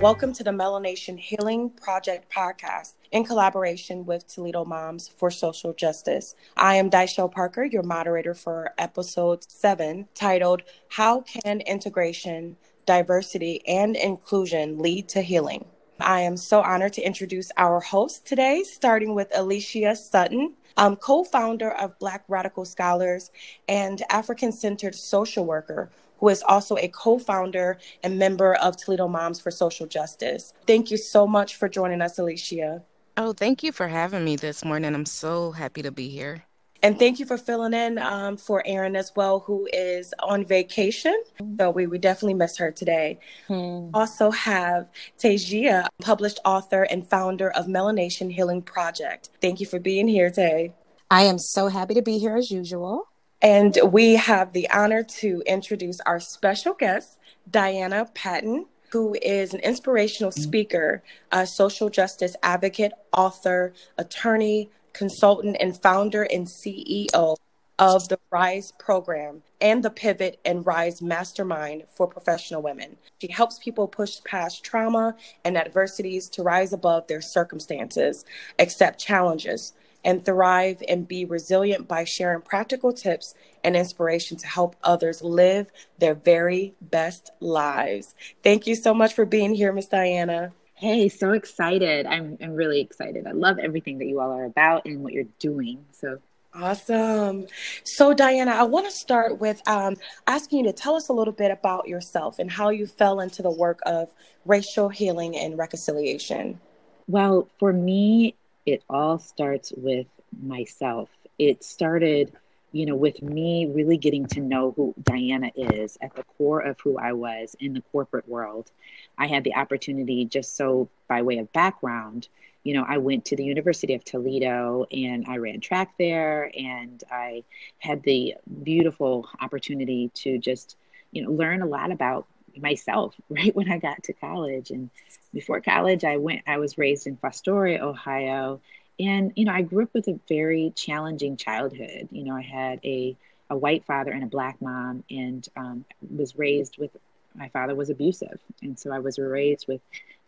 Welcome to the Melanation Healing Project podcast in collaboration with Toledo Moms for Social Justice. I am Daishel Parker, your moderator for episode seven, titled How Can Integration, Diversity, and Inclusion Lead to Healing? I am so honored to introduce our host today, starting with Alicia Sutton. Um, I'm co founder of Black Radical Scholars and African centered social worker who is also a co founder and member of Toledo Moms for Social Justice. Thank you so much for joining us, Alicia. Oh, thank you for having me this morning. I'm so happy to be here. And thank you for filling in um, for Erin as well, who is on vacation. So we, we definitely miss her today. Hmm. Also have Tejia, published author and founder of Melanation Healing Project. Thank you for being here, Tay. I am so happy to be here as usual. And we have the honor to introduce our special guest, Diana Patton, who is an inspirational mm-hmm. speaker, a social justice advocate, author, attorney, consultant, and founder and CEO of the RISE program and the Pivot and RISE mastermind for professional women. She helps people push past trauma and adversities to rise above their circumstances, accept challenges, and thrive and be resilient by sharing practical tips and inspiration to help others live their very best lives. Thank you so much for being here, Miss Diana. Hey, so excited. I'm, I'm really excited. I love everything that you all are about and what you're doing. So Awesome. So, Diana, I want to start with um, asking you to tell us a little bit about yourself and how you fell into the work of racial healing and reconciliation. Well, for me, it all starts with myself. It started, you know, with me really getting to know who Diana is at the core of who I was in the corporate world. I had the opportunity, just so by way of background, you know, I went to the University of Toledo and I ran track there, and I had the beautiful opportunity to just, you know, learn a lot about myself right when I got to college. And before college, I went, I was raised in Fostoria, Ohio. And, you know, I grew up with a very challenging childhood. You know, I had a, a white father and a black mom and um, was raised with, my father was abusive. And so I was raised with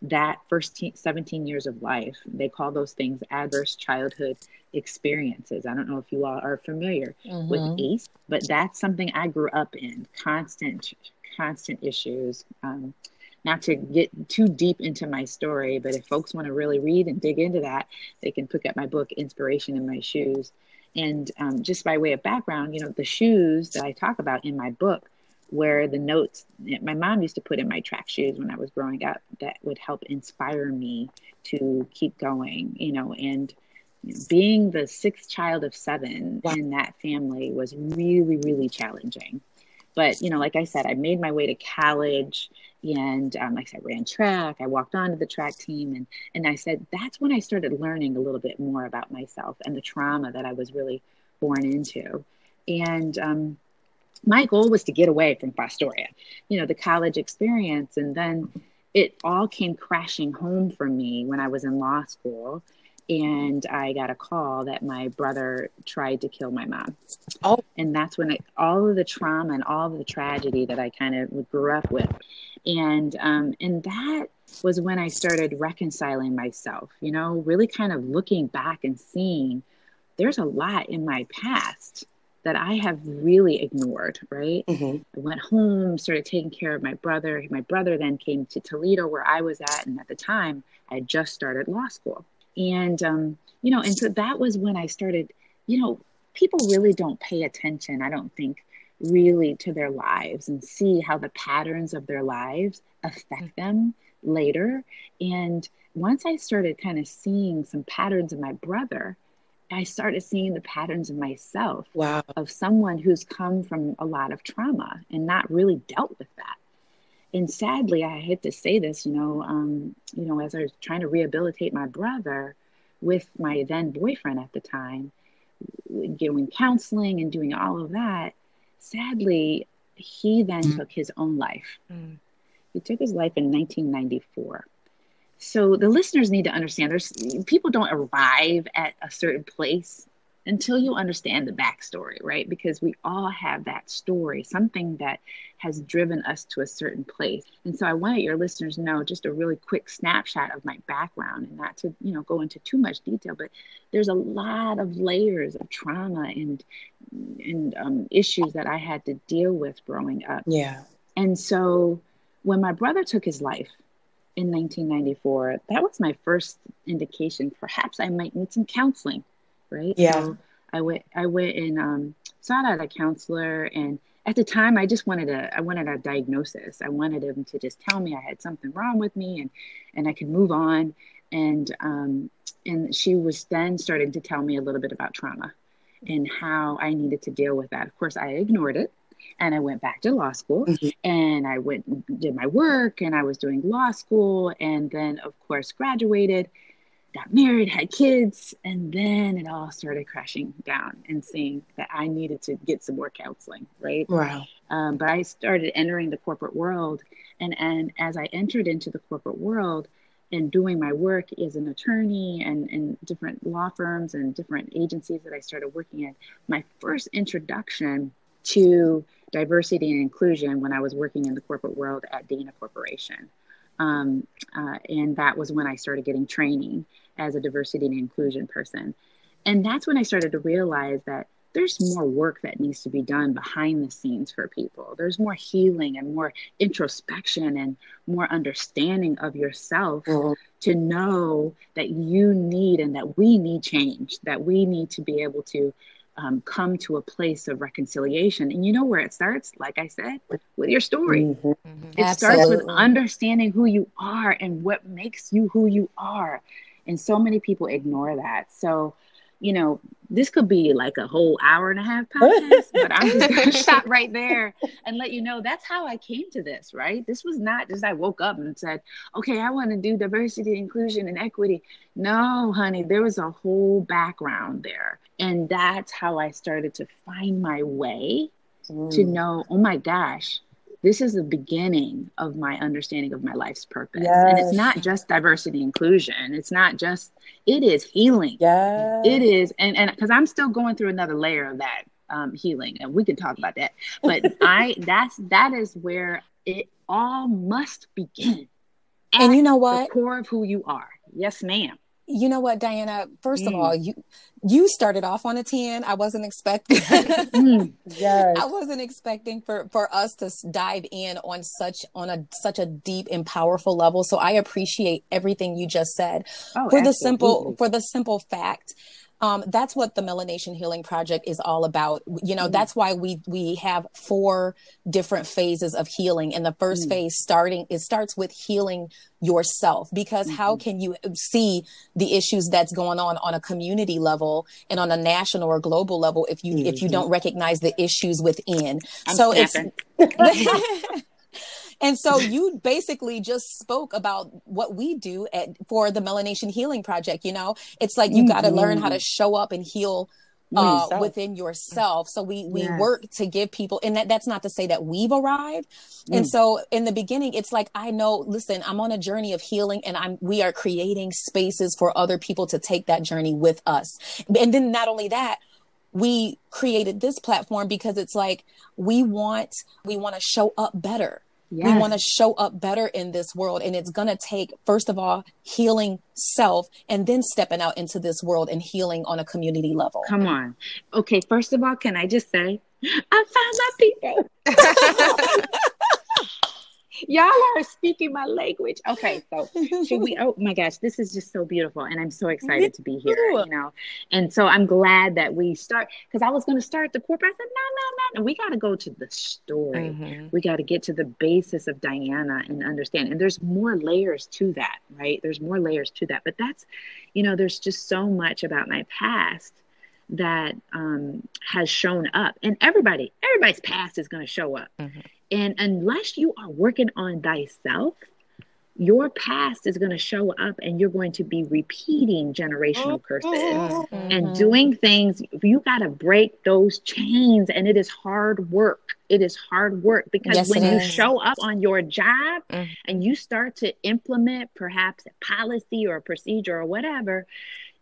that first 17 years of life. They call those things adverse childhood experiences. I don't know if you all are familiar mm-hmm. with ACE, but that's something I grew up in constant constant issues. Um, not to get too deep into my story, but if folks want to really read and dig into that, they can pick up my book, Inspiration in My Shoes. And um, just by way of background, you know, the shoes that I talk about in my book were the notes my mom used to put in my track shoes when I was growing up that would help inspire me to keep going, you know, and being the sixth child of seven wow. in that family was really, really challenging. But, you know, like I said, I made my way to college and um, like I said, ran track. I walked onto the track team and, and I said, that's when I started learning a little bit more about myself and the trauma that I was really born into. And um, my goal was to get away from Fostoria, you know, the college experience. And then it all came crashing home for me when I was in law school and I got a call that my brother tried to kill my mom. Oh, and that's when it, all of the trauma and all of the tragedy that I kind of grew up with, and um, and that was when I started reconciling myself. You know, really kind of looking back and seeing there's a lot in my past that I have really ignored, right? Mm-hmm. I went home, started taking care of my brother. My brother then came to Toledo, where I was at. And at the time, I had just started law school. And, um, you know, and so that was when I started, you know, people really don't pay attention, I don't think, really to their lives and see how the patterns of their lives affect them later. And once I started kind of seeing some patterns in my brother, I started seeing the patterns in myself wow. of someone who's come from a lot of trauma and not really dealt with that and sadly, I hate to say this, you know, um, you know, as I was trying to rehabilitate my brother with my then boyfriend at the time, doing counseling and doing all of that, sadly, he then mm. took his own life. Mm. He took his life in 1994. So the listeners need to understand there's people don't arrive at a certain place until you understand the backstory, right? Because we all have that story, something that has driven us to a certain place. And so I wanted your listeners to know just a really quick snapshot of my background and not to, you know, go into too much detail, but there's a lot of layers of trauma and and um, issues that I had to deal with growing up. Yeah. And so when my brother took his life in 1994, that was my first indication perhaps I might need some counseling right? Yeah. So I went I went and um, sought out a counselor and at the time I just wanted a I wanted a diagnosis. I wanted him to just tell me I had something wrong with me and and I could move on. And um, and she was then starting to tell me a little bit about trauma and how I needed to deal with that. Of course, I ignored it and I went back to law school mm-hmm. and I went and did my work and I was doing law school and then of course graduated got married, had kids, and then it all started crashing down and seeing that I needed to get some more counseling, right? Wow. Um, but I started entering the corporate world, and and as I entered into the corporate world and doing my work as an attorney and in different law firms and different agencies that I started working in, my first introduction to diversity and inclusion when I was working in the corporate world at Dana Corporation. Um, uh, and that was when I started getting training as a diversity and inclusion person. And that's when I started to realize that there's more work that needs to be done behind the scenes for people. There's more healing and more introspection and more understanding of yourself mm-hmm. to know that you need and that we need change, that we need to be able to um, come to a place of reconciliation. And you know where it starts, like I said, with your story. Mm-hmm. Mm-hmm. It Absolutely. starts with understanding who you are and what makes you who you are. And so many people ignore that. So, you know, this could be like a whole hour and a half podcast, but I'm just going to stop right there and let you know that's how I came to this, right? This was not just I woke up and said, okay, I want to do diversity, inclusion, and equity. No, honey, there was a whole background there. And that's how I started to find my way mm. to know, oh my gosh, this is the beginning of my understanding of my life's purpose. Yes. And it's not just diversity inclusion. It's not just it is healing. Yeah. It is and and cuz I'm still going through another layer of that um, healing and we can talk about that. But I that's that is where it all must begin. And you know what? The core of who you are. Yes, ma'am you know what, Diana? First mm. of all, you you started off on a 10. I wasn't expecting mm. yes. I wasn't expecting for for us to dive in on such on a such a deep and powerful level. So I appreciate everything you just said. Oh, for absolutely. the simple for the simple fact um, that's what the melanation healing project is all about you know mm. that's why we we have four different phases of healing and the first mm. phase starting it starts with healing yourself because mm-hmm. how can you see the issues that's going on on a community level and on a national or global level if you if you mm-hmm. don't recognize the issues within I'm so snapping. it's And so you basically just spoke about what we do at for the Melanation Healing Project. You know, it's like you mm-hmm. got to learn how to show up and heal uh, within yourself. So we we yes. work to give people, and that, that's not to say that we've arrived. Mm. And so in the beginning, it's like I know. Listen, I'm on a journey of healing, and I'm we are creating spaces for other people to take that journey with us. And then not only that, we created this platform because it's like we want we want to show up better Yes. We want to show up better in this world. And it's going to take, first of all, healing self and then stepping out into this world and healing on a community level. Come on. Okay. First of all, can I just say, I found my people. Y'all are speaking my language. Okay, so should we? Oh my gosh, this is just so beautiful, and I'm so excited to be here. You know, and so I'm glad that we start because I was going to start the corporate. I said, no, no, no, we got to go to the story. Mm-hmm. We got to get to the basis of Diana and understand. And there's more layers to that, right? There's more layers to that, but that's, you know, there's just so much about my past that um, has shown up and everybody everybody's past is going to show up mm-hmm. And unless you are working on thyself, your past is going to show up and you're going to be repeating generational curses mm-hmm. and doing things. You got to break those chains, and it is hard work. It is hard work because yes, when you is. show up on your job mm-hmm. and you start to implement perhaps a policy or a procedure or whatever,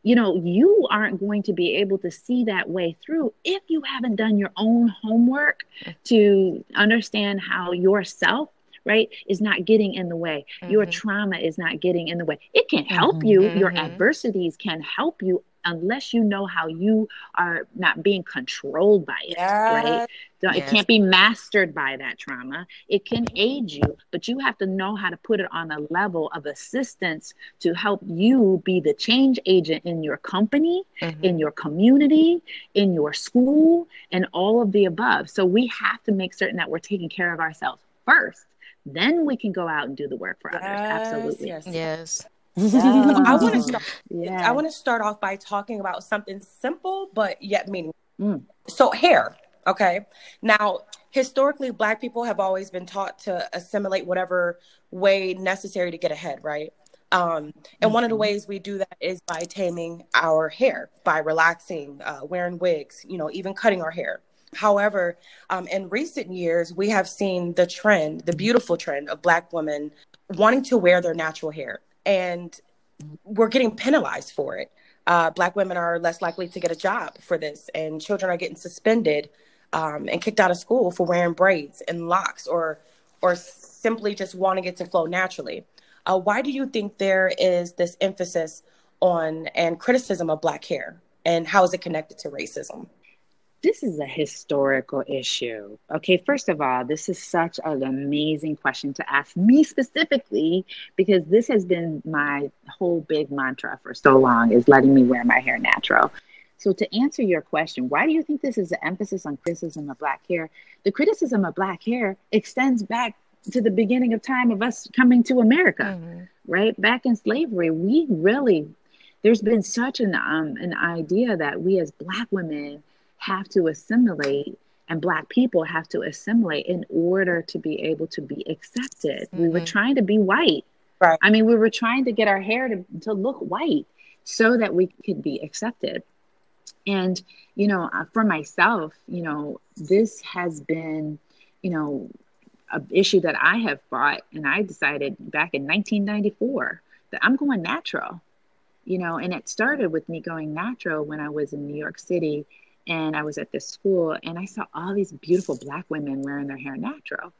you know, you aren't going to be able to see that way through if you haven't done your own homework to understand how yourself right is not getting in the way mm-hmm. your trauma is not getting in the way it can help mm-hmm. you your mm-hmm. adversities can help you unless you know how you are not being controlled by it, yes. right? So yes. It can't be mastered by that trauma. It can aid you, but you have to know how to put it on a level of assistance to help you be the change agent in your company, mm-hmm. in your community, in your school, and all of the above. So we have to make certain that we're taking care of ourselves first. Then we can go out and do the work for yes, others. Absolutely. Yes. yes. I want to start. Yeah. I want to start off by talking about something simple but yet meaningful. Mm. So hair. Okay. Now, historically, Black people have always been taught to assimilate whatever way necessary to get ahead, right? Um, and mm-hmm. one of the mm-hmm. ways we do that is by taming our hair, by relaxing, uh, wearing wigs, you know, even cutting our hair. However, um, in recent years, we have seen the trend, the beautiful trend of Black women wanting to wear their natural hair and we're getting penalized for it. Uh, black women are less likely to get a job for this, and children are getting suspended um, and kicked out of school for wearing braids and locks, or or simply just wanting it to flow naturally. Uh, why do you think there is this emphasis on and criticism of black hair, and how is it connected to racism? This is a historical issue. Okay, first of all, this is such an amazing question to ask me specifically because this has been my whole big mantra for so long is letting me wear my hair natural. So to answer your question, why do you think this is an emphasis on criticism of black hair? The criticism of black hair extends back to the beginning of time of us coming to America, mm-hmm. right? Back in slavery, we really there's been such an um, an idea that we as black women have to assimilate and black people have to assimilate in order to be able to be accepted. Mm-hmm. We were mm-hmm. trying to be white. Right. I mean, we were trying to get our hair to, to look white so that we could be accepted. And, you know, uh, for myself, you know, this has been, you know, an issue that I have fought. And I decided back in 1994 that I'm going natural, you know, and it started with me going natural when I was in New York City and I was at this school and I saw all these beautiful black women wearing their hair natural.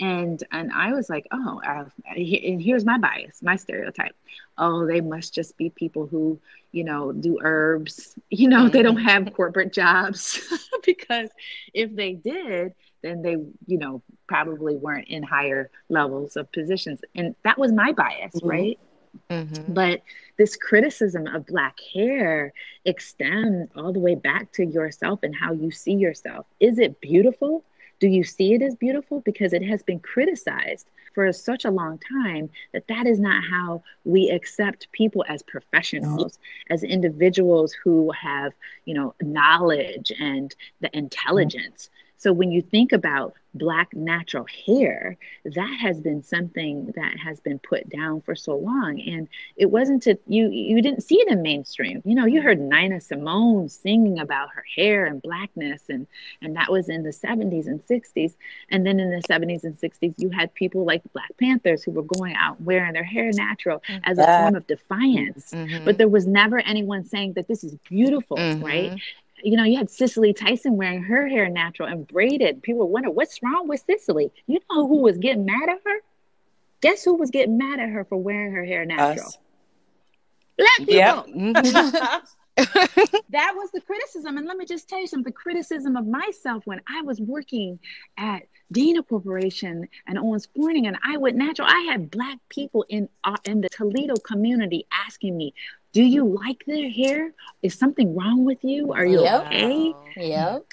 And and I was like, oh, uh, and here's my bias, my stereotype. Oh, they must just be people who, you know, do herbs. You know, they don't have corporate jobs because if they did, then they, you know, probably weren't in higher levels of positions. And that was my bias, mm-hmm. right? Mm-hmm. But this criticism of black hair extends all the way back to yourself and how you see yourself. Is it beautiful? Do you see it as beautiful? Because it has been criticized for such a long time that that is not how we accept people as professionals, as individuals who have, you know, knowledge and the intelligence. So when you think about black natural hair, that has been something that has been put down for so long. And it wasn't to you you didn't see it in mainstream. You know, you heard Nina Simone singing about her hair and blackness and and that was in the 70s and 60s. And then in the 70s and 60s you had people like Black Panthers who were going out wearing their hair natural as a form of defiance. Mm-hmm. But there was never anyone saying that this is beautiful, mm-hmm. right? You know, you had Cicely Tyson wearing her hair natural and braided. People were wondering, what's wrong with Cicely? You know who was getting mad at her? Guess who was getting mad at her for wearing her hair natural? Us. Black people. Yep. that was the criticism. And let me just tell you something the criticism of myself when I was working at Dana Corporation and Owens Corning and I went natural. I had black people in uh, in the Toledo community asking me, do you like their hair? Is something wrong with you? Are you yep. okay? Yep.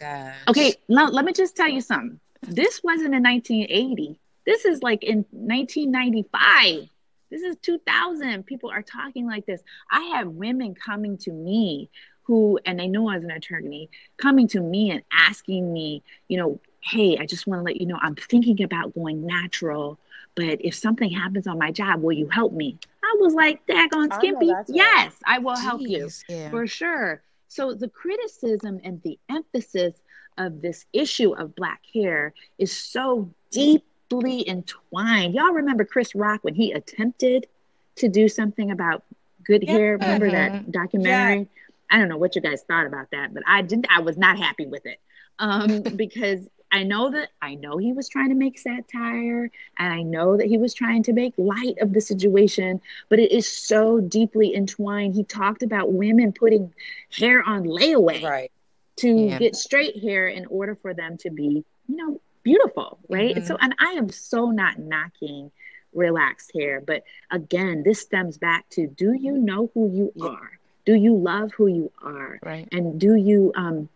Oh, okay, now let me just tell you something. This wasn't in 1980. This is like in 1995. This is 2000. People are talking like this. I have women coming to me who, and they know as an attorney, coming to me and asking me, you know, hey, I just want to let you know I'm thinking about going natural, but if something happens on my job, will you help me? I was like, daggone skimpy. Yes, right. I will Jeez, help you yeah. for sure. So the criticism and the emphasis of this issue of black hair is so deeply entwined. Y'all remember Chris Rock when he attempted to do something about Good yeah. Hair. Remember mm-hmm. that documentary? Yeah. I don't know what you guys thought about that, but I didn't. I was not happy with it um, because I know that I know he was trying to make satire and I know that he was trying to make light of the situation, but it is so deeply entwined. He talked about women putting hair on layaway right. to yeah. get straight hair in order for them to be, you know, beautiful, right? Mm-hmm. And so and I am so not knocking relaxed hair, but again, this stems back to do you know who you yeah. are? Do you love who you are? Right. And do you um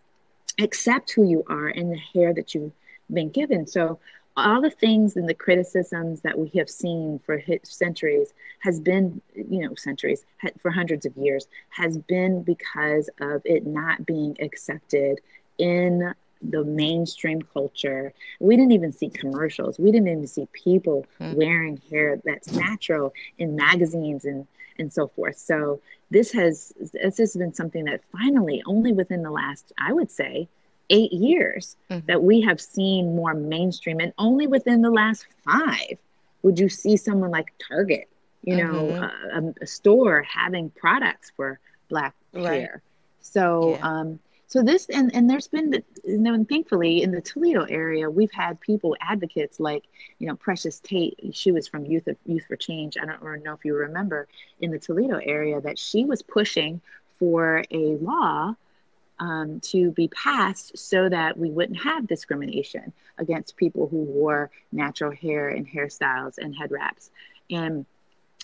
accept who you are and the hair that you've been given. So all the things and the criticisms that we have seen for centuries has been, you know, centuries for hundreds of years has been because of it not being accepted in the mainstream culture. We didn't even see commercials. We didn't even see people mm. wearing hair that's natural in magazines and and so forth. So this has this has been something that finally only within the last I would say eight years mm-hmm. that we have seen more mainstream and only within the last five would you see someone like target you know mm-hmm. a, a, store having products for black right. hair so yeah. um so this and and there's been you know and thankfully in the toledo area we've had people advocates like you know precious tate she was from youth of youth for change. I don't know if you remember in the toledo area that she was pushing for a law um, to be passed so that we wouldn't have discrimination against people who wore natural hair and hairstyles and head wraps. And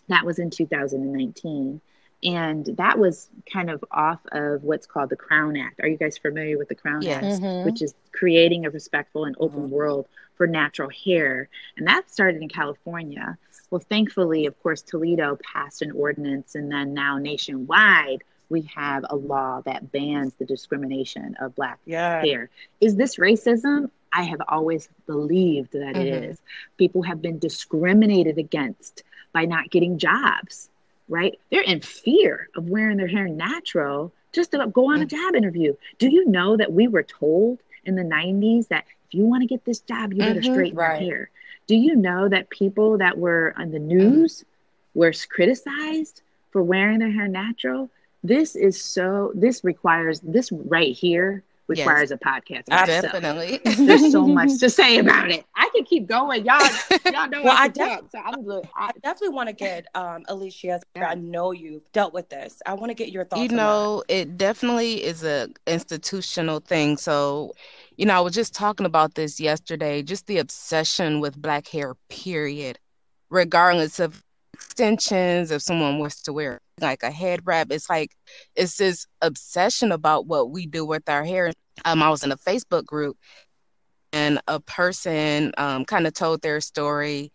that was in 2019 and that was kind of off of what's called the Crown Act. Are you guys familiar with the Crown yes. Act, mm-hmm. which is creating a respectful and open mm-hmm. world for natural hair? And that started in California. Well, thankfully, of course, Toledo passed an ordinance, and then now nationwide, we have a law that bans the discrimination of Black yeah. hair. Is this racism? I have always believed that mm-hmm. it is. People have been discriminated against by not getting jobs right? They're in fear of wearing their hair natural just to go on a mm. job interview. Do you know that we were told in the 90s that if you want to get this job, you better mm-hmm, straighten right. your hair? Do you know that people that were on the news were criticized for wearing their hair natural? This is so, this requires, this right here requires yes. a podcast. Definitely. There's so much to say about it. I can keep going. Y'all, y'all know well, I, def- so I'm good. I definitely want to get um, Alicia. I know you've dealt with this. I want to get your thoughts. You know, it definitely is a institutional thing. So, you know, I was just talking about this yesterday. Just the obsession with black hair. Period. Regardless of extensions, if someone wants to wear like a head wrap. It's like it's this obsession about what we do with our hair. Um, I was in a Facebook group, and a person um, kind of told their story,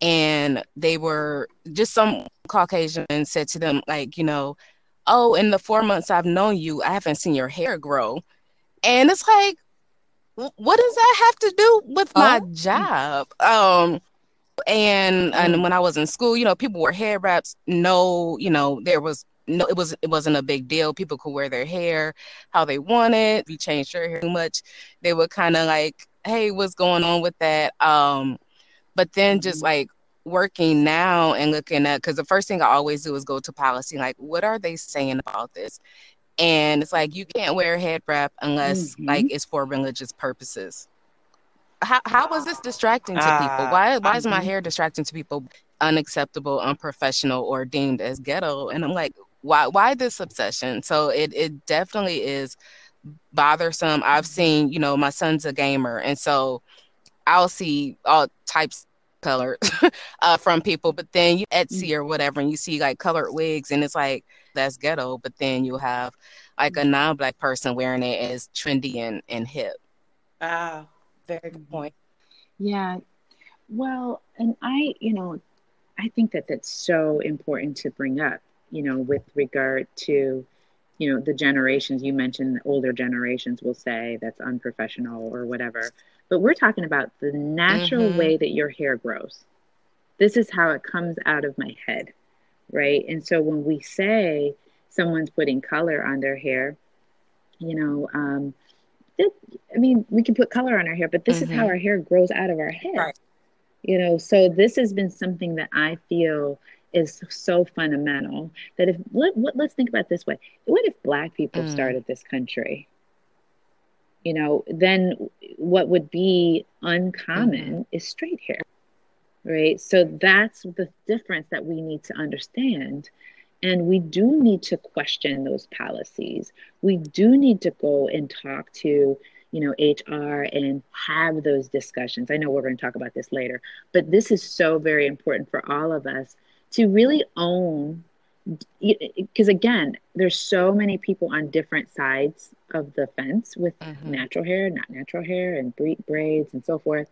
and they were just some Caucasian said to them like, you know, oh, in the four months I've known you, I haven't seen your hair grow, and it's like, what does that have to do with my oh. job? Um, and and mm. when I was in school, you know, people wore hair wraps. No, you know, there was no, it was it wasn't a big deal. People could wear their hair how they wanted. If you changed your hair too much, they would kind of like, hey, what's going on with that? Um, but then just mm-hmm. like working now and looking at because the first thing I always do is go to policy, like, what are they saying about this? And it's like you can't wear a head wrap unless mm-hmm. like it's for religious purposes how how was this distracting to uh, people? Why why is my hair distracting to people? Unacceptable, unprofessional, or deemed as ghetto? And I'm like, why why this obsession? So it it definitely is bothersome. I've seen, you know, my son's a gamer, and so I'll see all types of colors uh, from people. But then you Etsy or whatever, and you see like colored wigs, and it's like that's ghetto. But then you have like a non-black person wearing it as trendy and, and hip. Wow very good point. Yeah. Well, and I, you know, I think that that's so important to bring up, you know, with regard to, you know, the generations you mentioned, older generations will say that's unprofessional or whatever. But we're talking about the natural mm-hmm. way that your hair grows. This is how it comes out of my head, right? And so when we say someone's putting color on their hair, you know, um, I mean, we can put color on our hair, but this mm-hmm. is how mm-hmm. our hair grows out of our head. Right. You know, so this has been something that I feel is so fundamental that if let, let's think about this way what if black people mm. started this country you know then what would be uncommon mm-hmm. is straight hair right so that's the difference that we need to understand and we do need to question those policies. We do need to go and talk to you know hr and have those discussions. I know we're going to talk about this later but this is so very important for all of us to really own because again there's so many people on different sides of the fence with mm-hmm. natural hair not natural hair and braids and so forth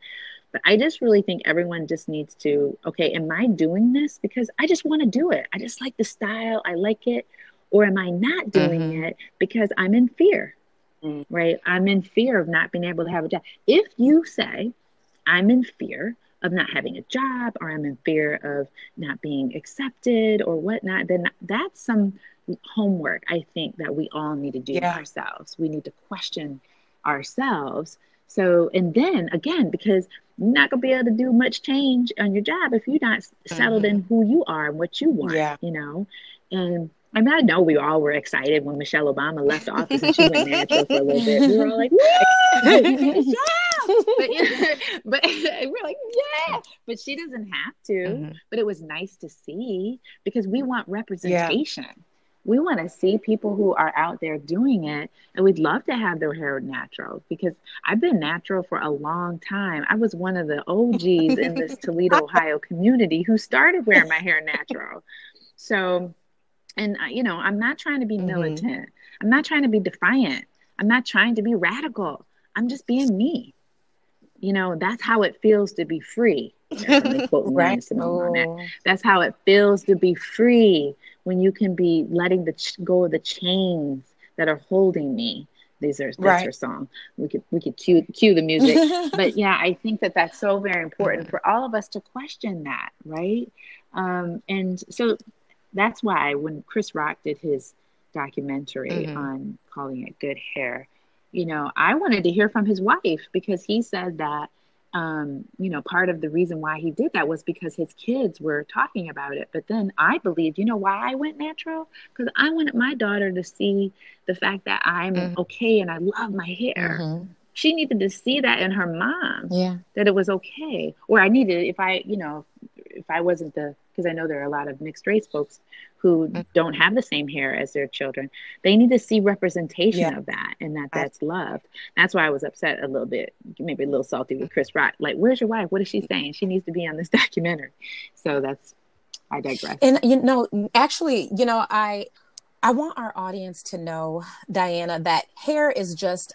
but i just really think everyone just needs to okay am i doing this because i just want to do it i just like the style i like it or am i not doing mm-hmm. it because i'm in fear mm-hmm. right i'm in fear of not being able to have a job if you say i'm in fear of not having a job or I'm in fear of not being accepted or whatnot, then that's some homework I think that we all need to do yeah. ourselves. We need to question ourselves. So, and then again, because you're not gonna be able to do much change on your job if you're not settled mm-hmm. in who you are and what you want, yeah. you know. And I mean, I know we all were excited when Michelle Obama left office and she went natural for a little bit. We were all like, yeah, but, but we're like, yeah, but she doesn't have to. Mm-hmm. But it was nice to see because we want representation. Yeah. We want to see people who are out there doing it, and we'd love to have their hair natural because I've been natural for a long time. I was one of the OGs in this Toledo, Ohio community who started wearing my hair natural. So, and you know, I'm not trying to be mm-hmm. militant. I'm not trying to be defiant. I'm not trying to be radical. I'm just being me you know that's how it feels to be free right. Oh. that's how it feels to be free when you can be letting the ch- go of the chains that are holding me these are that's right. her song we could we could cue cue the music but yeah i think that that's so very important for all of us to question that right um, and so that's why when chris rock did his documentary mm-hmm. on calling it good hair you know, I wanted to hear from his wife because he said that, um, you know, part of the reason why he did that was because his kids were talking about it. But then I believed, you know, why I went natural? Because I wanted my daughter to see the fact that I'm mm-hmm. okay and I love my hair. Mm-hmm. She needed to see that in her mom, yeah, that it was okay. Or I needed, if I, you know, if I wasn't the, because I know there are a lot of mixed race folks who mm-hmm. don't have the same hair as their children. They need to see representation yeah. of that and that that's loved. That's why I was upset a little bit, maybe a little salty with Chris Rock. Like, where's your wife? What is she saying? She needs to be on this documentary. So that's, I digress. And you know, actually, you know, I, I want our audience to know, Diana, that hair is just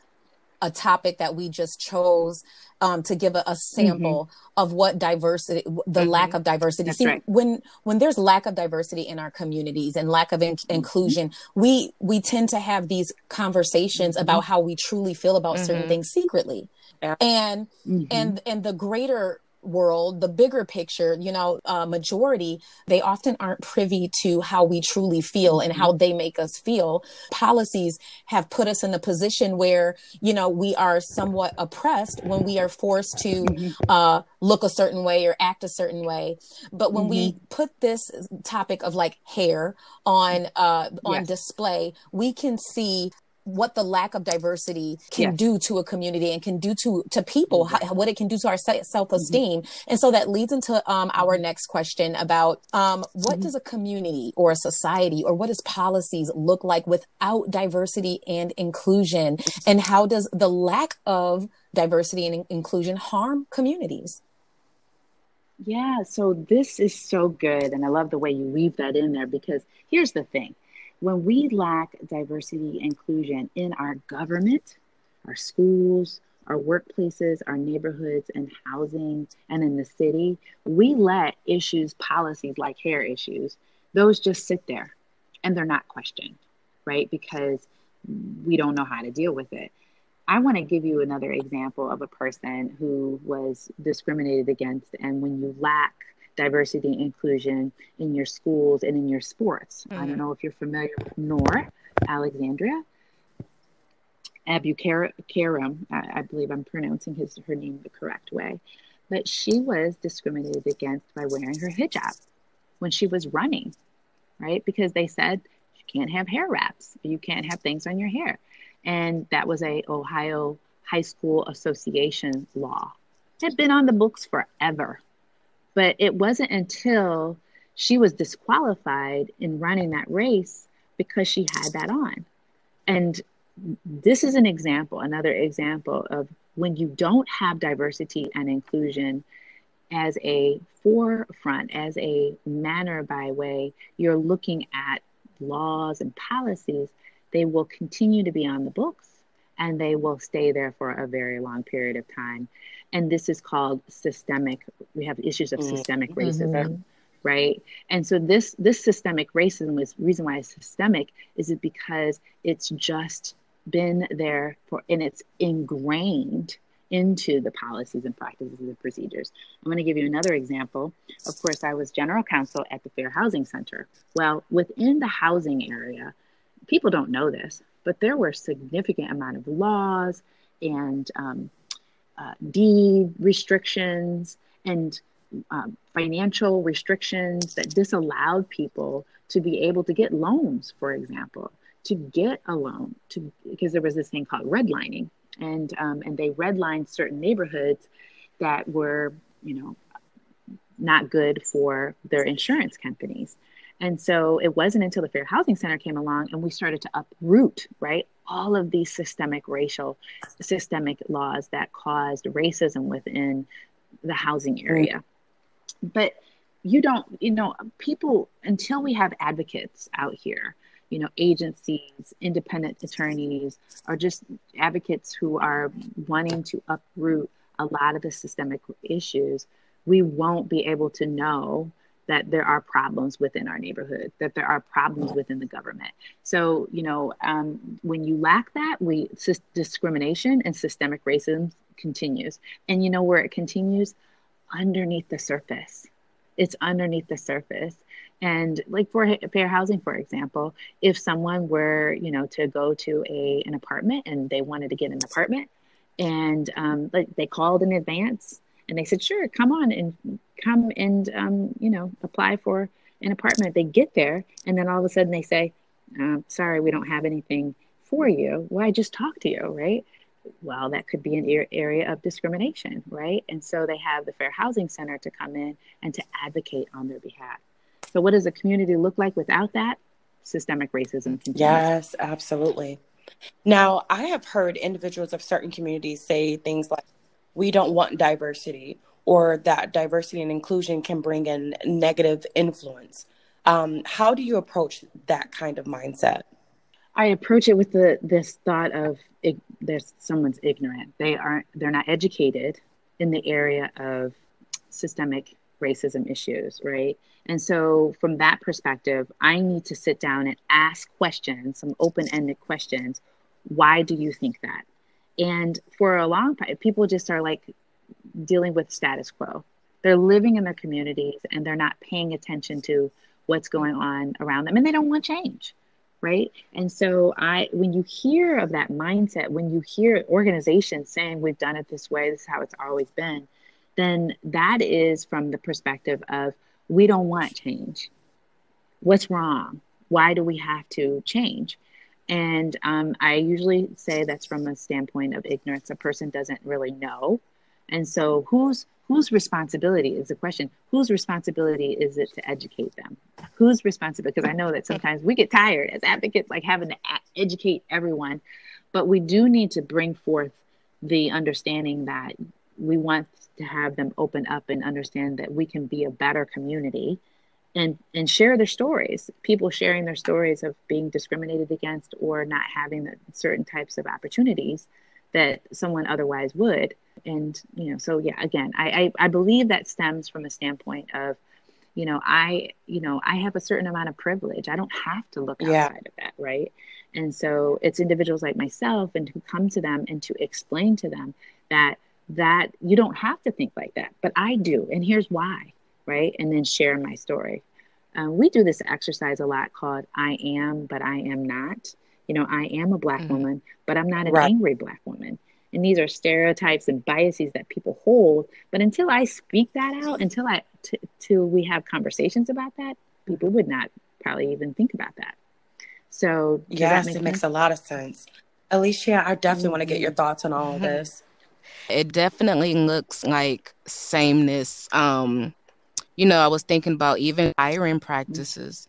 a topic that we just chose um, to give a, a sample mm-hmm. of what diversity, the mm-hmm. lack of diversity. That's See, right. when when there's lack of diversity in our communities and lack of in- mm-hmm. inclusion, we we tend to have these conversations mm-hmm. about how we truly feel about certain mm-hmm. things secretly, yeah. and mm-hmm. and and the greater world, the bigger picture, you know, uh, majority, they often aren't privy to how we truly feel and how they make us feel. Policies have put us in a position where, you know, we are somewhat oppressed when we are forced to mm-hmm. uh, look a certain way or act a certain way. But when mm-hmm. we put this topic of like hair on uh, on yes. display, we can see what the lack of diversity can yes. do to a community and can do to to people mm-hmm. how, what it can do to our self-esteem mm-hmm. and so that leads into um, our mm-hmm. next question about um, what mm-hmm. does a community or a society or what does policies look like without diversity and inclusion and how does the lack of diversity and inclusion harm communities yeah so this is so good and i love the way you weave that in there because here's the thing when we lack diversity inclusion in our government, our schools, our workplaces, our neighborhoods, and housing, and in the city, we let issues, policies like hair issues, those just sit there and they're not questioned, right? Because we don't know how to deal with it. I want to give you another example of a person who was discriminated against, and when you lack diversity and inclusion in your schools and in your sports. Mm-hmm. I don't mm-hmm. know if you're familiar with Noor Alexandria. Abukaram, I, I believe I'm pronouncing his her name the correct way, but she was discriminated against by wearing her hijab. when she was running, right? Because they said you can't have hair wraps, you can't have things on your hair. And that was a Ohio High School Association law. It had been on the books forever. But it wasn't until she was disqualified in running that race because she had that on. And this is an example, another example of when you don't have diversity and inclusion as a forefront, as a manner by way, you're looking at laws and policies, they will continue to be on the books and they will stay there for a very long period of time. And this is called systemic, we have issues of mm-hmm. systemic racism. Mm-hmm. Right. And so this this systemic racism is reason why it's systemic is it because it's just been there for and it's ingrained into the policies and practices and procedures. I'm going to give you another example. Of course, I was general counsel at the Fair Housing Center. Well, within the housing area, people don't know this, but there were significant amount of laws and um, uh, deed restrictions and um, financial restrictions that disallowed people to be able to get loans, for example to get a loan to because there was this thing called redlining. And um, and they redlined certain neighborhoods that were you know not good for their insurance companies. And so it wasn't until the fair housing center came along and we started to uproot right all of these systemic racial systemic laws that caused racism within the housing area. But you don't you know people until we have advocates out here you know, agencies, independent attorneys, or just advocates who are wanting to uproot a lot of the systemic issues, we won't be able to know that there are problems within our neighborhood, that there are problems within the government. So, you know, um, when you lack that, we discrimination and systemic racism continues. And you know where it continues? Underneath the surface. It's underneath the surface. And like for fair housing, for example, if someone were, you know, to go to a an apartment and they wanted to get an apartment, and um, like they called in advance and they said, "Sure, come on and come and um, you know apply for an apartment." They get there, and then all of a sudden they say, uh, "Sorry, we don't have anything for you." Well, just talk to you, right? Well, that could be an area of discrimination, right? And so they have the Fair Housing Center to come in and to advocate on their behalf. So, what does a community look like without that? Systemic racism continues. Yes, absolutely. Now, I have heard individuals of certain communities say things like, we don't want diversity, or that diversity and inclusion can bring in negative influence. Um, how do you approach that kind of mindset? I approach it with the this thought of there's someone's ignorant. They aren't. They're not educated in the area of systemic racism issues, right? And so, from that perspective, I need to sit down and ask questions, some open ended questions. Why do you think that? And for a long time, people just are like dealing with status quo. They're living in their communities and they're not paying attention to what's going on around them and they don't want change right and so i when you hear of that mindset when you hear organizations saying we've done it this way this is how it's always been then that is from the perspective of we don't want change. What's wrong? Why do we have to change? And um, I usually say that's from a standpoint of ignorance. A person doesn't really know. And so, whose whose responsibility is the question? Whose responsibility is it to educate them? Whose responsibility? Because I know that sometimes we get tired as advocates, like having to educate everyone, but we do need to bring forth the understanding that we want to have them open up and understand that we can be a better community and and share their stories people sharing their stories of being discriminated against or not having the certain types of opportunities that someone otherwise would and you know so yeah again I, I i believe that stems from a standpoint of you know i you know i have a certain amount of privilege i don't have to look outside yeah. of that right and so it's individuals like myself and who come to them and to explain to them that that you don't have to think like that, but I do. And here's why, right? And then share my story. Um, we do this exercise a lot called I am, but I am not. You know, I am a Black mm-hmm. woman, but I'm not an right. angry Black woman. And these are stereotypes and biases that people hold. But until I speak that out, until I t- till we have conversations about that, people would not probably even think about that. So yes, it sense? makes a lot of sense. Alicia, I definitely mm-hmm. want to get your thoughts on all mm-hmm. this. It definitely looks like sameness. Um, you know, I was thinking about even hiring practices.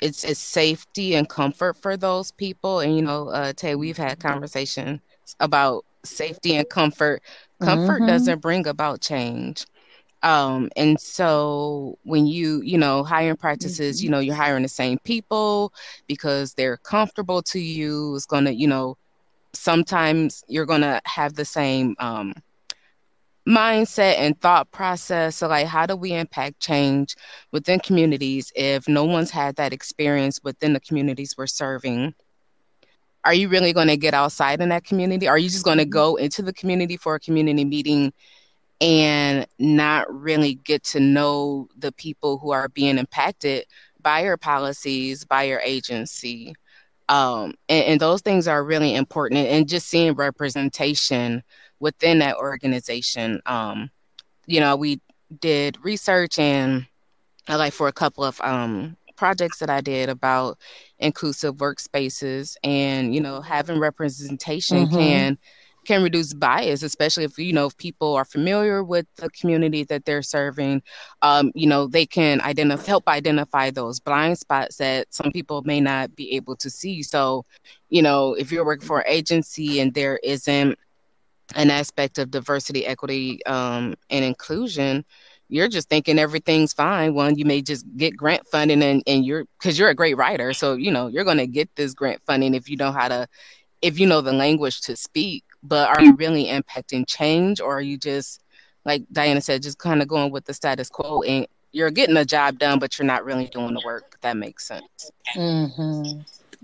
It's it's safety and comfort for those people. And you know, uh, Tay, we've had conversations about safety and comfort. Comfort mm-hmm. doesn't bring about change. Um, and so when you, you know, hiring practices, mm-hmm. you know, you're hiring the same people because they're comfortable to you. It's gonna, you know, sometimes you're gonna have the same um mindset and thought process. So, like, how do we impact change within communities if no one's had that experience within the communities we're serving? Are you really going to get outside in that community? Are you just going to mm-hmm. go into the community for a community meeting and not really get to know the people who are being impacted by your policies, by your agency? Um, and, and those things are really important. And, and just seeing representation within that organization. Um, you know, we did research and like for a couple of um, projects that I did about inclusive workspaces and you know having representation mm-hmm. can can reduce bias especially if you know if people are familiar with the community that they're serving um, you know they can identify help identify those blind spots that some people may not be able to see so you know if you're working for an agency and there isn't an aspect of diversity, equity, um, and inclusion, you're just thinking everything's fine. One, you may just get grant funding, and, and you're because you're a great writer, so you know you're going to get this grant funding if you know how to, if you know the language to speak. But are you really impacting change, or are you just like Diana said, just kind of going with the status quo and you're getting a job done, but you're not really doing the work? That makes sense. Mm-hmm.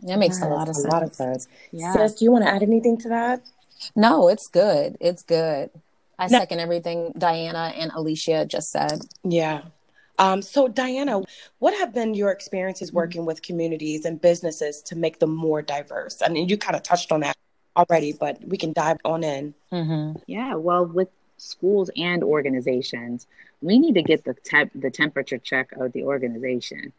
That makes a lot of a sense. lot of sense. Yeah. Sis, do you want to add anything to that? No, it's good. It's good. I now, second everything Diana and Alicia just said. Yeah. Um, so, Diana, what have been your experiences working with communities and businesses to make them more diverse? I mean, you kind of touched on that already, but we can dive on in. Mm-hmm. Yeah, well, with schools and organizations, we need to get the te- the temperature check of the organization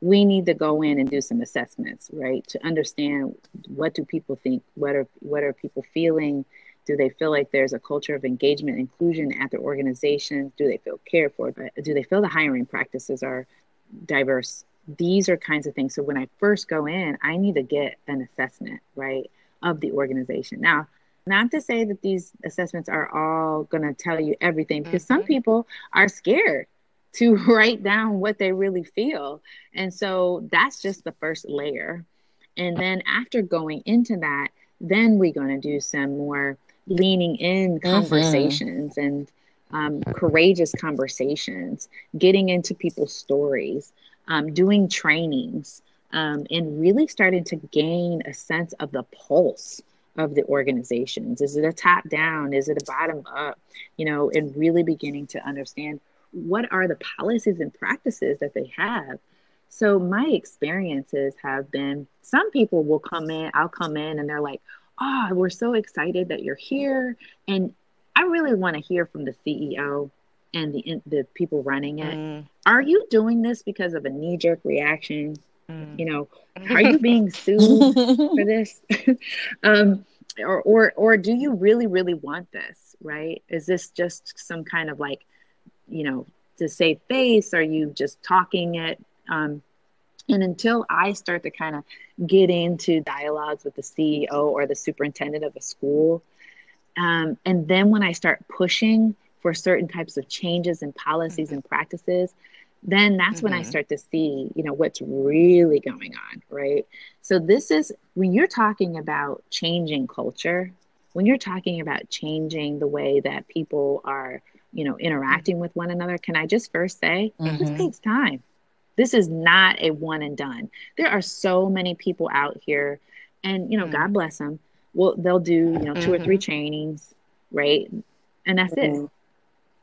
we need to go in and do some assessments, right? To understand what do people think, what are what are people feeling? Do they feel like there's a culture of engagement, inclusion at their organization? Do they feel cared for? Do they feel the hiring practices are diverse? These are kinds of things. So when I first go in, I need to get an assessment, right, of the organization. Now, not to say that these assessments are all going to tell you everything, because mm-hmm. some people are scared to write down what they really feel. And so that's just the first layer. And then after going into that, then we're going to do some more leaning in mm-hmm. conversations mm-hmm. and um, courageous conversations, getting into people's stories, um, doing trainings, um, and really starting to gain a sense of the pulse of the organizations. Is it a top down? Is it a bottom up? You know, and really beginning to understand what are the policies and practices that they have? So my experiences have been some people will come in i'll come in and they're like oh we're so excited that you're here. And i really want to hear from the ceo and the the people running it. Mm. are you doing this because of a knee jerk reaction? Mm. you know are you being sued for this? Um or or or do you really really want this right? Is this just some kind of like you know, to save face? Are you just talking it? Um, and until I start to kind of get into dialogues with the CEO or the superintendent of a school, um, and then when I start pushing for certain types of changes in policies mm-hmm. and practices, then that's mm-hmm. when I mm-hmm. start to see, you know, what's really going on, right? So this is when you're talking about changing culture, when you're talking about changing the way that people are you know interacting with one another can i just first say mm-hmm. this takes time this is not a one and done there are so many people out here and you know mm-hmm. god bless them well they'll do you know 2 mm-hmm. or three mm-hmm. trainings right and that's it mm-hmm.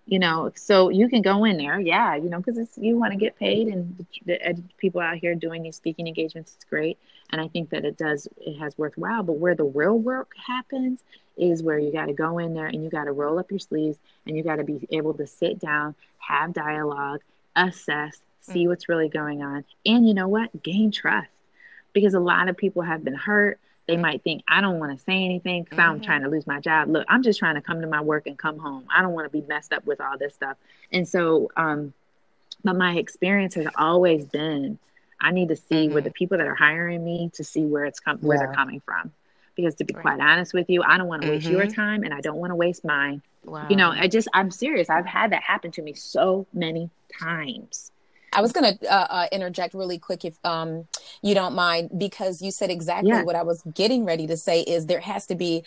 you know so you can go in there yeah you know because you want to get paid and the, the people out here doing these speaking engagements it's great and I think that it does it has worthwhile. But where the real work happens is where you got to go in there and you got to roll up your sleeves and you got to be able to sit down, have dialogue, assess, see mm-hmm. what's really going on, and you know what, gain trust because a lot of people have been hurt. They might think, I don't want to say anything because mm-hmm. I'm trying to lose my job. Look, I'm just trying to come to my work and come home. I don't want to be messed up with all this stuff. And so, um, but my experience has always been I need to see mm-hmm. where the people that are hiring me to see where it's com- where yeah. they're coming from. Because to be right. quite honest with you, I don't want to mm-hmm. waste your mm-hmm. time and I don't want to waste mine. Wow. You know, I just I'm serious. I've had that happen to me so many times. I was going to uh, uh, interject really quick if um, you don't mind, because you said exactly yeah. what I was getting ready to say is there has to be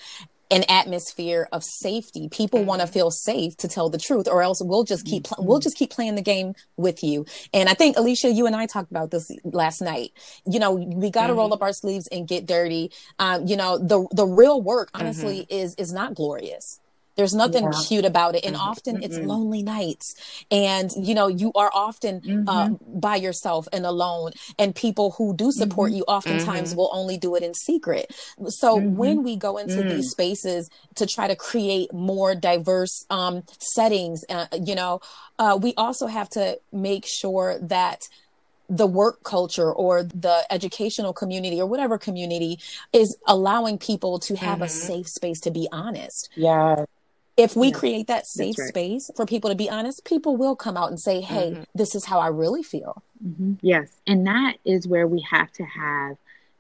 an atmosphere of safety. People mm-hmm. want to feel safe to tell the truth, or else we'll just keep mm-hmm. we'll just keep playing the game with you. And I think Alicia, you and I talked about this last night. You know, we got to mm-hmm. roll up our sleeves and get dirty. Um, you know, the the real work, honestly, mm-hmm. is is not glorious. There's nothing yeah. cute about it. And mm-hmm. often mm-hmm. it's lonely nights. And, you know, you are often uh, mm-hmm. uh, by yourself and alone. And people who do support mm-hmm. you oftentimes mm-hmm. will only do it in secret. So mm-hmm. when we go into these mm. spaces to try to create more diverse um, settings, uh, you know, uh, we also have to make sure that the work culture or the educational community or whatever community is allowing people to have mm-hmm. a safe space to be honest. Yeah if we yeah, create that safe right. space for people to be honest, people will come out and say, hey, mm-hmm. this is how I really feel. Mm-hmm. Yes. And that is where we have to have,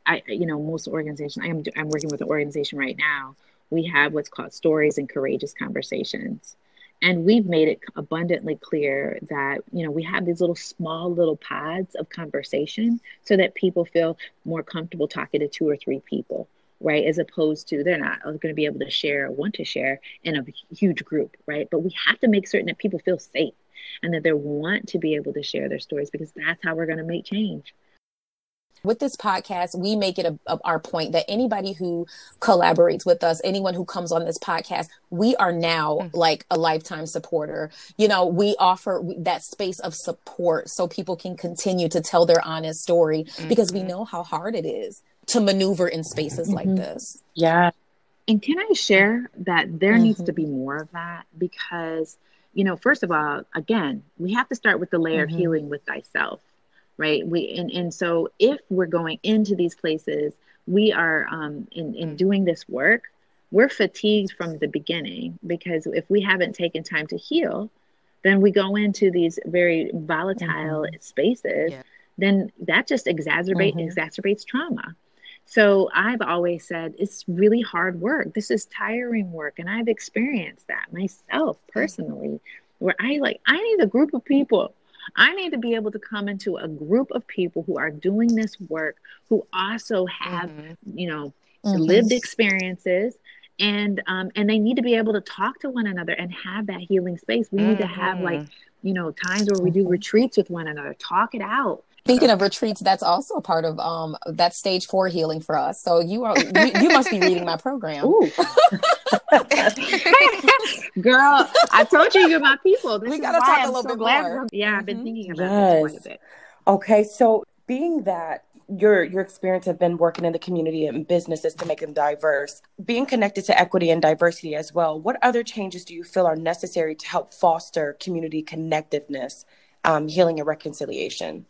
I, you know, most organizations, I'm, I'm working with an organization right now. We have what's called stories and courageous conversations. And we've made it abundantly clear that, you know, we have these little small little pods of conversation so that people feel more comfortable talking to two or three people right? As opposed to they're not going to be able to share or want to share in a huge group, right? But we have to make certain that people feel safe and that they want to be able to share their stories because that's how we're going to make change. With this podcast, we make it a, a, our point that anybody who collaborates with us, anyone who comes on this podcast, we are now mm-hmm. like a lifetime supporter. You know, we offer that space of support so people can continue to tell their honest story mm-hmm. because we mm-hmm. know how hard it is to maneuver in spaces mm-hmm. like this. Yeah. And can I share that there mm-hmm. needs to be more of that? Because, you know, first of all, again, we have to start with the layer mm-hmm. of healing with thyself, right? We and, and so if we're going into these places, we are um in, in doing this work, we're fatigued from the beginning because if we haven't taken time to heal, then we go into these very volatile mm-hmm. spaces. Yeah. Then that just exacerbate mm-hmm. exacerbates trauma so I've always said it's really hard work. This is tiring work. And I've experienced that myself personally, where I like, I need a group of people. I need to be able to come into a group of people who are doing this work, who also have, mm-hmm. you know, mm-hmm. lived experiences and um, and they need to be able to talk to one another and have that healing space. We mm-hmm. need to have like mm-hmm. you know times where we do mm-hmm. retreats with one another, talk it out, Speaking of retreats, that's also a part of um that stage four healing for us. So you are you, you must be reading my program. Girl, I told you you're my people. This we gotta talk I'm a little so bit more. Yeah, I've been mm-hmm. thinking about yes. this quite a bit. Okay, so being that your your experience have been working in the community and businesses to make them diverse being connected to equity and diversity as well what other changes do you feel are necessary to help foster community connectiveness um, healing and reconciliation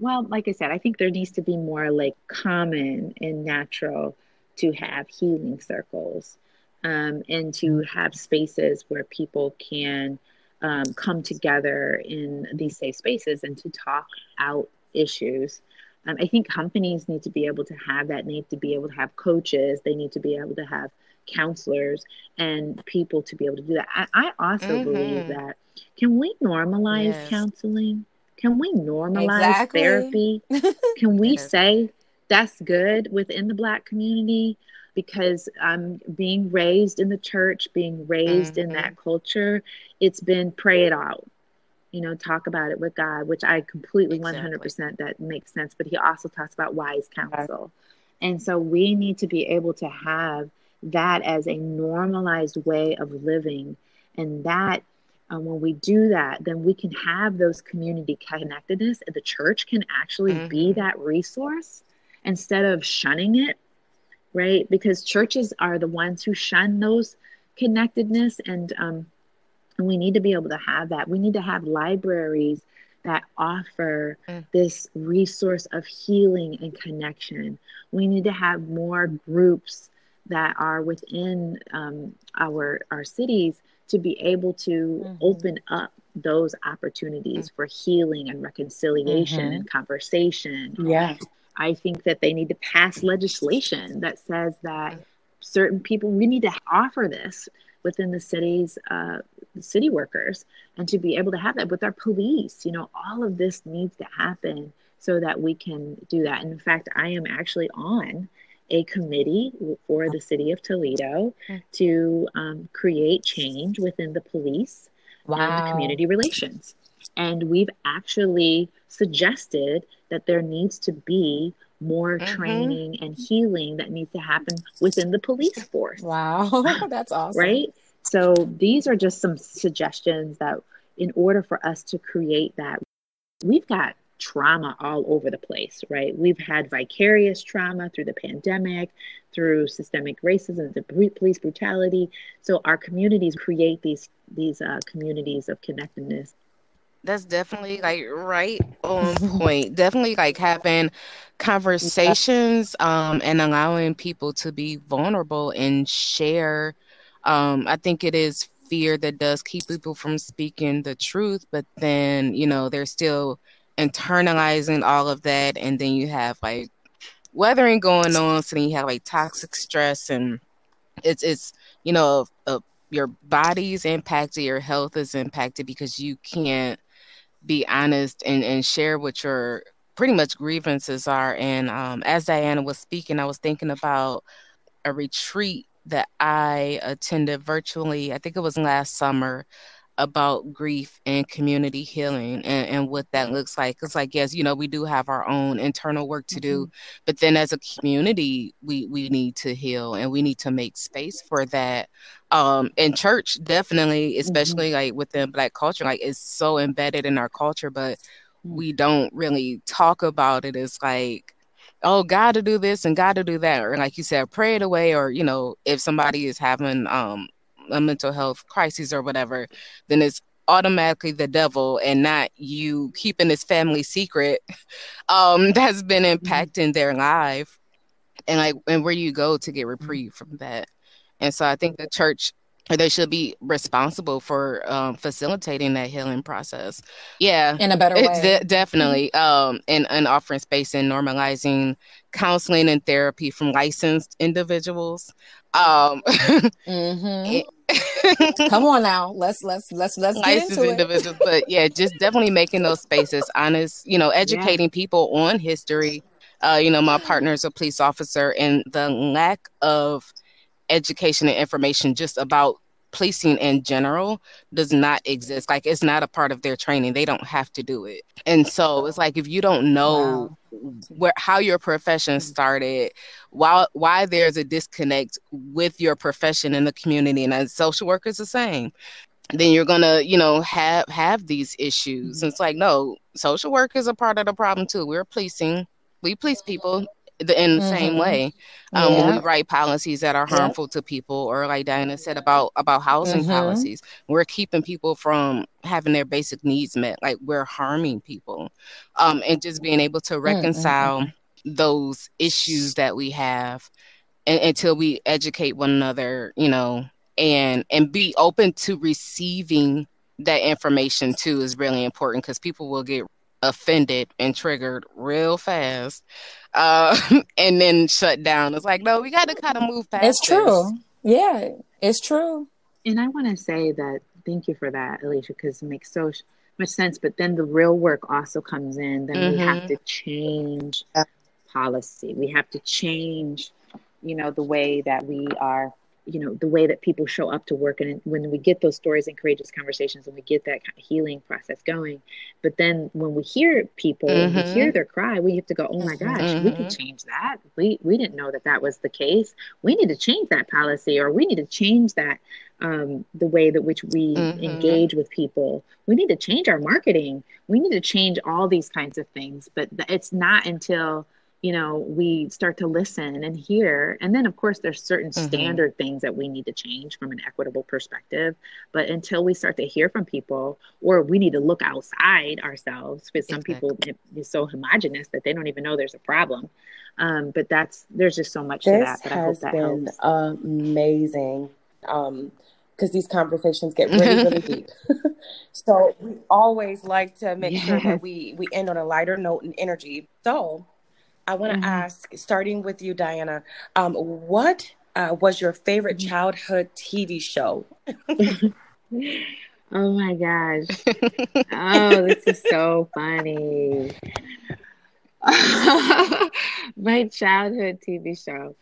well, like I said, I think there needs to be more like common and natural to have healing circles um, and to mm-hmm. have spaces where people can um, come together in these safe spaces and to talk out issues. Um, I think companies need to be able to have that, need to be able to have coaches, they need to be able to have counselors and people to be able to do that. I, I also mm-hmm. believe that can we normalize yes. counseling? Can we normalize exactly. therapy? Can we say that's good within the Black community? Because I'm being raised in the church, being raised mm-hmm. in that culture, it's been pray it out. You know, talk about it with God, which I completely exactly. 100% that makes sense. But he also talks about wise counsel. And so we need to be able to have that as a normalized way of living. And that um, when we do that, then we can have those community connectedness. and The church can actually mm-hmm. be that resource instead of shunning it, right? Because churches are the ones who shun those connectedness and um, and we need to be able to have that. We need to have libraries that offer mm. this resource of healing and connection. We need to have more groups that are within um, our our cities to be able to mm-hmm. open up those opportunities mm-hmm. for healing and reconciliation mm-hmm. and conversation. Yeah. I think that they need to pass legislation that says that certain people we need to offer this within the cities uh, city workers and to be able to have that with our police you know all of this needs to happen so that we can do that and in fact i am actually on a committee for the city of toledo to um, create change within the police wow. and the community relations and we've actually suggested that there needs to be more mm-hmm. training and healing that needs to happen within the police force. Wow, that's awesome. Right? So these are just some suggestions that in order for us to create that, we've got trauma all over the place, right? We've had vicarious trauma through the pandemic, through systemic racism, the police brutality. So our communities create these these uh, communities of connectedness that's definitely like right on point. definitely like having conversations um, and allowing people to be vulnerable and share. Um, I think it is fear that does keep people from speaking the truth, but then, you know, they're still internalizing all of that. And then you have like weathering going on. So then you have like toxic stress and it's, it's, you know, a, your body's impacted, your health is impacted because you can't be honest and, and share what your pretty much grievances are. And um, as Diana was speaking, I was thinking about a retreat that I attended virtually, I think it was last summer, about grief and community healing and, and what that looks like. It's like, yes, you know, we do have our own internal work to do, mm-hmm. but then as a community, we, we need to heal and we need to make space for that. Um, in church, definitely, mm-hmm. especially mm-hmm. like within Black culture, like it's so embedded in our culture, but mm-hmm. we don't really talk about it as like, oh god to do this and god to do that or like you said pray it away or you know if somebody is having um a mental health crisis or whatever, then it's automatically the devil and not you keeping this family secret um, that's been mm-hmm. impacting their life and like and where you go to get mm-hmm. reprieve from that. And so I think the church they should be responsible for um, facilitating that healing process. Yeah, in a better way, de- definitely. Um, and and offering space and normalizing counseling and therapy from licensed individuals. Um, mm-hmm. Come on now, let's let's let's let's licensed get into individuals, it. but yeah, just definitely making those spaces honest. You know, educating yeah. people on history. Uh, you know, my partner is a police officer, and the lack of education and information just about policing in general does not exist. Like it's not a part of their training. They don't have to do it. And so it's like if you don't know wow. where how your profession started, why why there's a disconnect with your profession in the community and as social workers the same. Then you're gonna, you know, have have these issues. Mm-hmm. It's like, no, social work is a part of the problem too. We're policing. We police people the, in the mm-hmm. same way um, yeah. when we write policies that are harmful yeah. to people or like diana said about about housing mm-hmm. policies we're keeping people from having their basic needs met like we're harming people um, and just being able to mm, reconcile mm-hmm. those issues that we have and, until we educate one another you know and and be open to receiving that information too is really important because people will get offended and triggered real fast uh, and then shut down. It's like, no, we got to kind of move past. It's true. This. Yeah, it's true. And I want to say that thank you for that, Alicia, because it makes so much sense. But then the real work also comes in. Then mm-hmm. we have mm-hmm. to change policy. We have to change, you know, the way that we are you know the way that people show up to work and when we get those stories and courageous conversations and we get that kind of healing process going but then when we hear people mm-hmm. we hear their cry we have to go oh my gosh mm-hmm. we can mm-hmm. change that we we didn't know that that was the case we need to change that policy or we need to change that um, the way that which we mm-hmm. engage with people we need to change our marketing we need to change all these kinds of things but it's not until you know we start to listen and hear and then of course there's certain mm-hmm. standard things that we need to change from an equitable perspective but until we start to hear from people or we need to look outside ourselves because some exactly. people is so homogenous that they don't even know there's a problem um, but that's there's just so much this to that but i hope that been helps. amazing um, because these conversations get really, really deep. so we always like to make yes. sure that we we end on a lighter note and energy. So I want to mm-hmm. ask, starting with you, Diana, um, what uh, was your favorite mm-hmm. childhood TV show? oh my gosh. oh, this is so funny. my childhood TV show.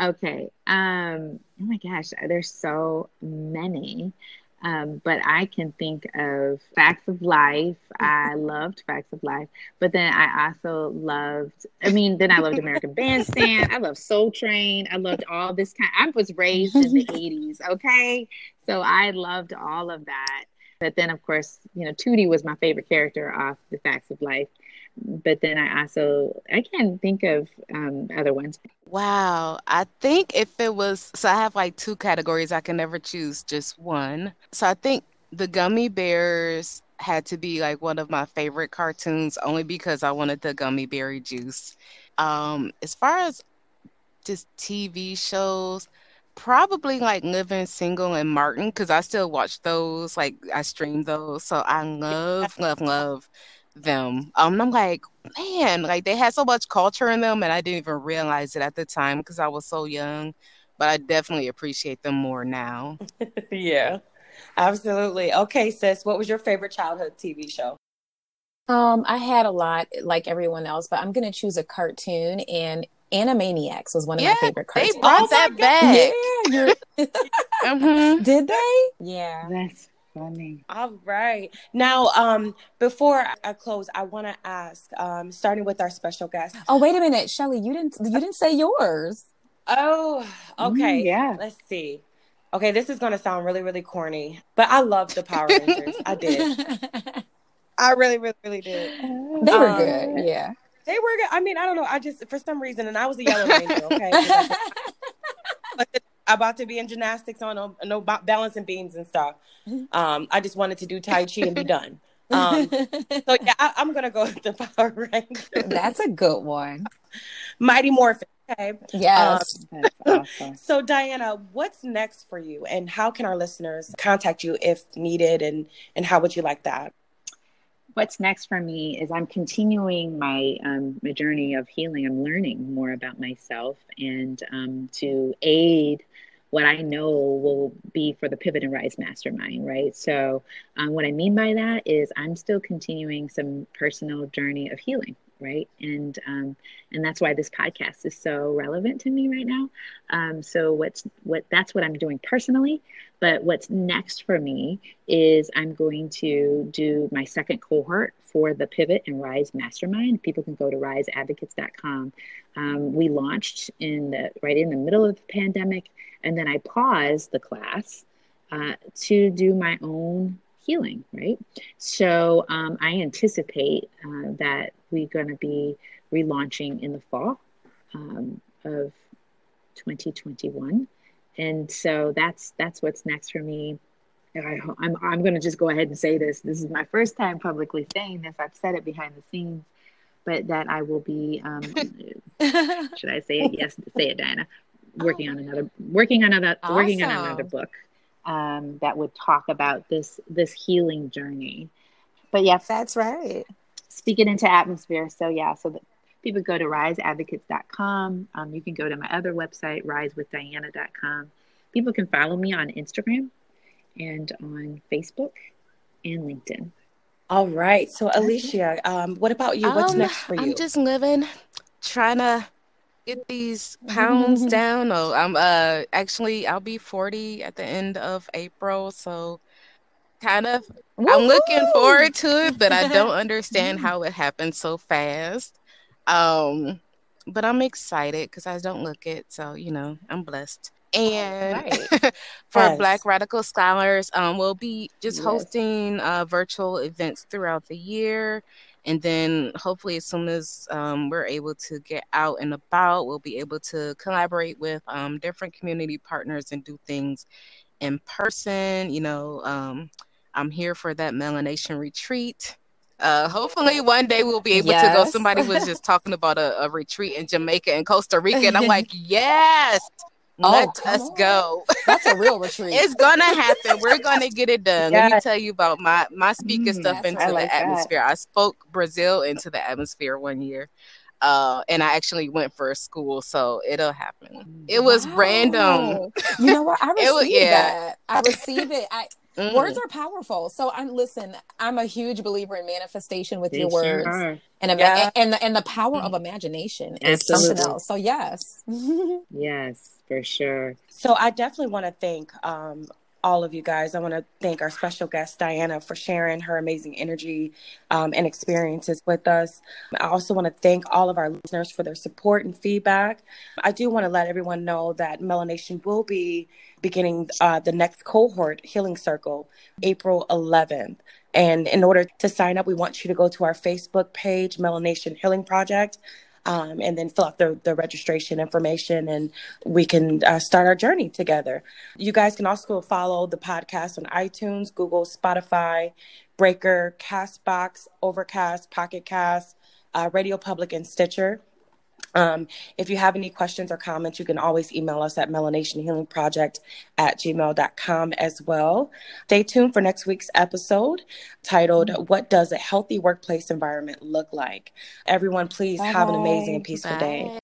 Okay. Um, oh my gosh, there's so many. Um, but I can think of Facts of Life. I loved Facts of Life, but then I also loved. I mean, then I loved American Bandstand. I loved Soul Train. I loved all this kind. I was raised in the '80s. Okay, so I loved all of that. But then, of course, you know, Tootie was my favorite character off the Facts of Life but then I also I can't think of um, other ones. Wow, I think if it was so, I have like two categories. I can never choose just one. So I think the Gummi Bears had to be like one of my favorite cartoons, only because I wanted the gummy berry juice. Um, as far as just TV shows, probably like Living Single and Martin because I still watch those. Like I stream those, so I love, love, love them. Um, I'm like, man, like they had so much culture in them, and I didn't even realize it at the time because I was so young. But I definitely appreciate them more now. yeah, absolutely. Okay, sis, what was your favorite childhood TV show? Um, I had a lot, like everyone else, but I'm gonna choose a cartoon, and Animaniacs was one of yeah, my favorite cartoons. They brought oh that back. Yeah, mm-hmm. Did they? Yeah, that's funny. All right. Now, um, before I close, I want to ask, um, starting with our special guest. Oh, wait a minute, Shelly, you didn't you didn't say yours. Oh, okay. Mm, yeah. Let's see. Okay, this is gonna sound really, really corny, but I love the Power Rangers. I did. I really, really, really did. They were um, good. Yeah. They were good. I mean, I don't know. I just for some reason, and I was a Yellow Ranger. Okay. about to be in gymnastics on no, no balancing beams and stuff. Um, I just wanted to do Tai Chi and be done. Um, so yeah, I, am gonna go with the Power Rangers. That's a good one. Mighty Morphin. Okay. Yes. Um, awesome. So Diana, what's next for you, and how can our listeners contact you if needed, and and how would you like that? what's next for me is I'm continuing my um, my journey of healing. I'm learning more about myself and um, to aid what I know will be for the Pivot and Rise Mastermind, right? So, um, what I mean by that is I'm still continuing some personal journey of healing, right? And um, and that's why this podcast is so relevant to me right now. Um, so, what's what that's what I'm doing personally. But what's next for me is I'm going to do my second cohort for the Pivot and Rise Mastermind. People can go to riseadvocates.com. Um, we launched in the right in the middle of the pandemic, and then I pause the class uh, to do my own healing. Right, so um, I anticipate uh, that we're going to be relaunching in the fall um, of 2021 and so that's that's what's next for me I, I'm I'm going to just go ahead and say this. This is my first time publicly saying this. I've said it behind the scenes, but that I will be. Um, should I say it? Yes, say it, Diana. Working on another, working on another, awesome. working on another book um, that would talk about this this healing journey. But yeah, that's right. Speak it into atmosphere. So yeah, so that people go to riseadvocates.com. Um, you can go to my other website, risewithdiana.com. People can follow me on Instagram and on Facebook and LinkedIn. All right. So, Alicia, um, what about you? What's um, next for you? I'm just living, trying to get these pounds down. Oh, I'm uh actually I'll be 40 at the end of April, so kind of Woo-hoo! I'm looking forward to it, but I don't understand how it happened so fast. Um, but I'm excited because I don't look it, so you know I'm blessed. And right. for yes. Black Radical Scholars, um, we'll be just yes. hosting uh, virtual events throughout the year. And then hopefully, as soon as um, we're able to get out and about, we'll be able to collaborate with um, different community partners and do things in person. You know, um, I'm here for that melanation retreat. Uh, hopefully one day we'll be able yes. to go. Somebody was just talking about a, a, retreat in Jamaica and Costa Rica, and I'm like, yes, oh, let us on. go. That's a real retreat. it's gonna happen. We're gonna get it done. Yes. Let me tell you about my my speaker mm, stuff into like the atmosphere. That. I spoke Brazil into the atmosphere one year. Uh, and I actually went for a school, so it'll happen. It was wow. random. You know what? I received was, yeah. that. I received it. I Mm. Words are powerful. So I'm listen, I'm a huge believer in manifestation with they your words. Sure and yeah. and the and the power of mm-hmm. imagination is Absolutely. something else. So yes. yes, for sure. So I definitely want to thank um, all of you guys. I want to thank our special guest, Diana, for sharing her amazing energy um, and experiences with us. I also want to thank all of our listeners for their support and feedback. I do want to let everyone know that Melanation will be beginning uh, the next cohort healing circle April 11th. And in order to sign up, we want you to go to our Facebook page, Melanation Healing Project um, and then fill out the, the registration information and we can uh, start our journey together. You guys can also follow the podcast on iTunes, Google, Spotify, Breaker, Castbox, Overcast, Pocket Cast, uh, Radio Public, and Stitcher. Um, if you have any questions or comments, you can always email us at melanationhealingproject at gmail.com as well. Stay tuned for next week's episode titled, What Does a Healthy Workplace Environment Look Like? Everyone, please Bye. have an amazing and peaceful Bye. day.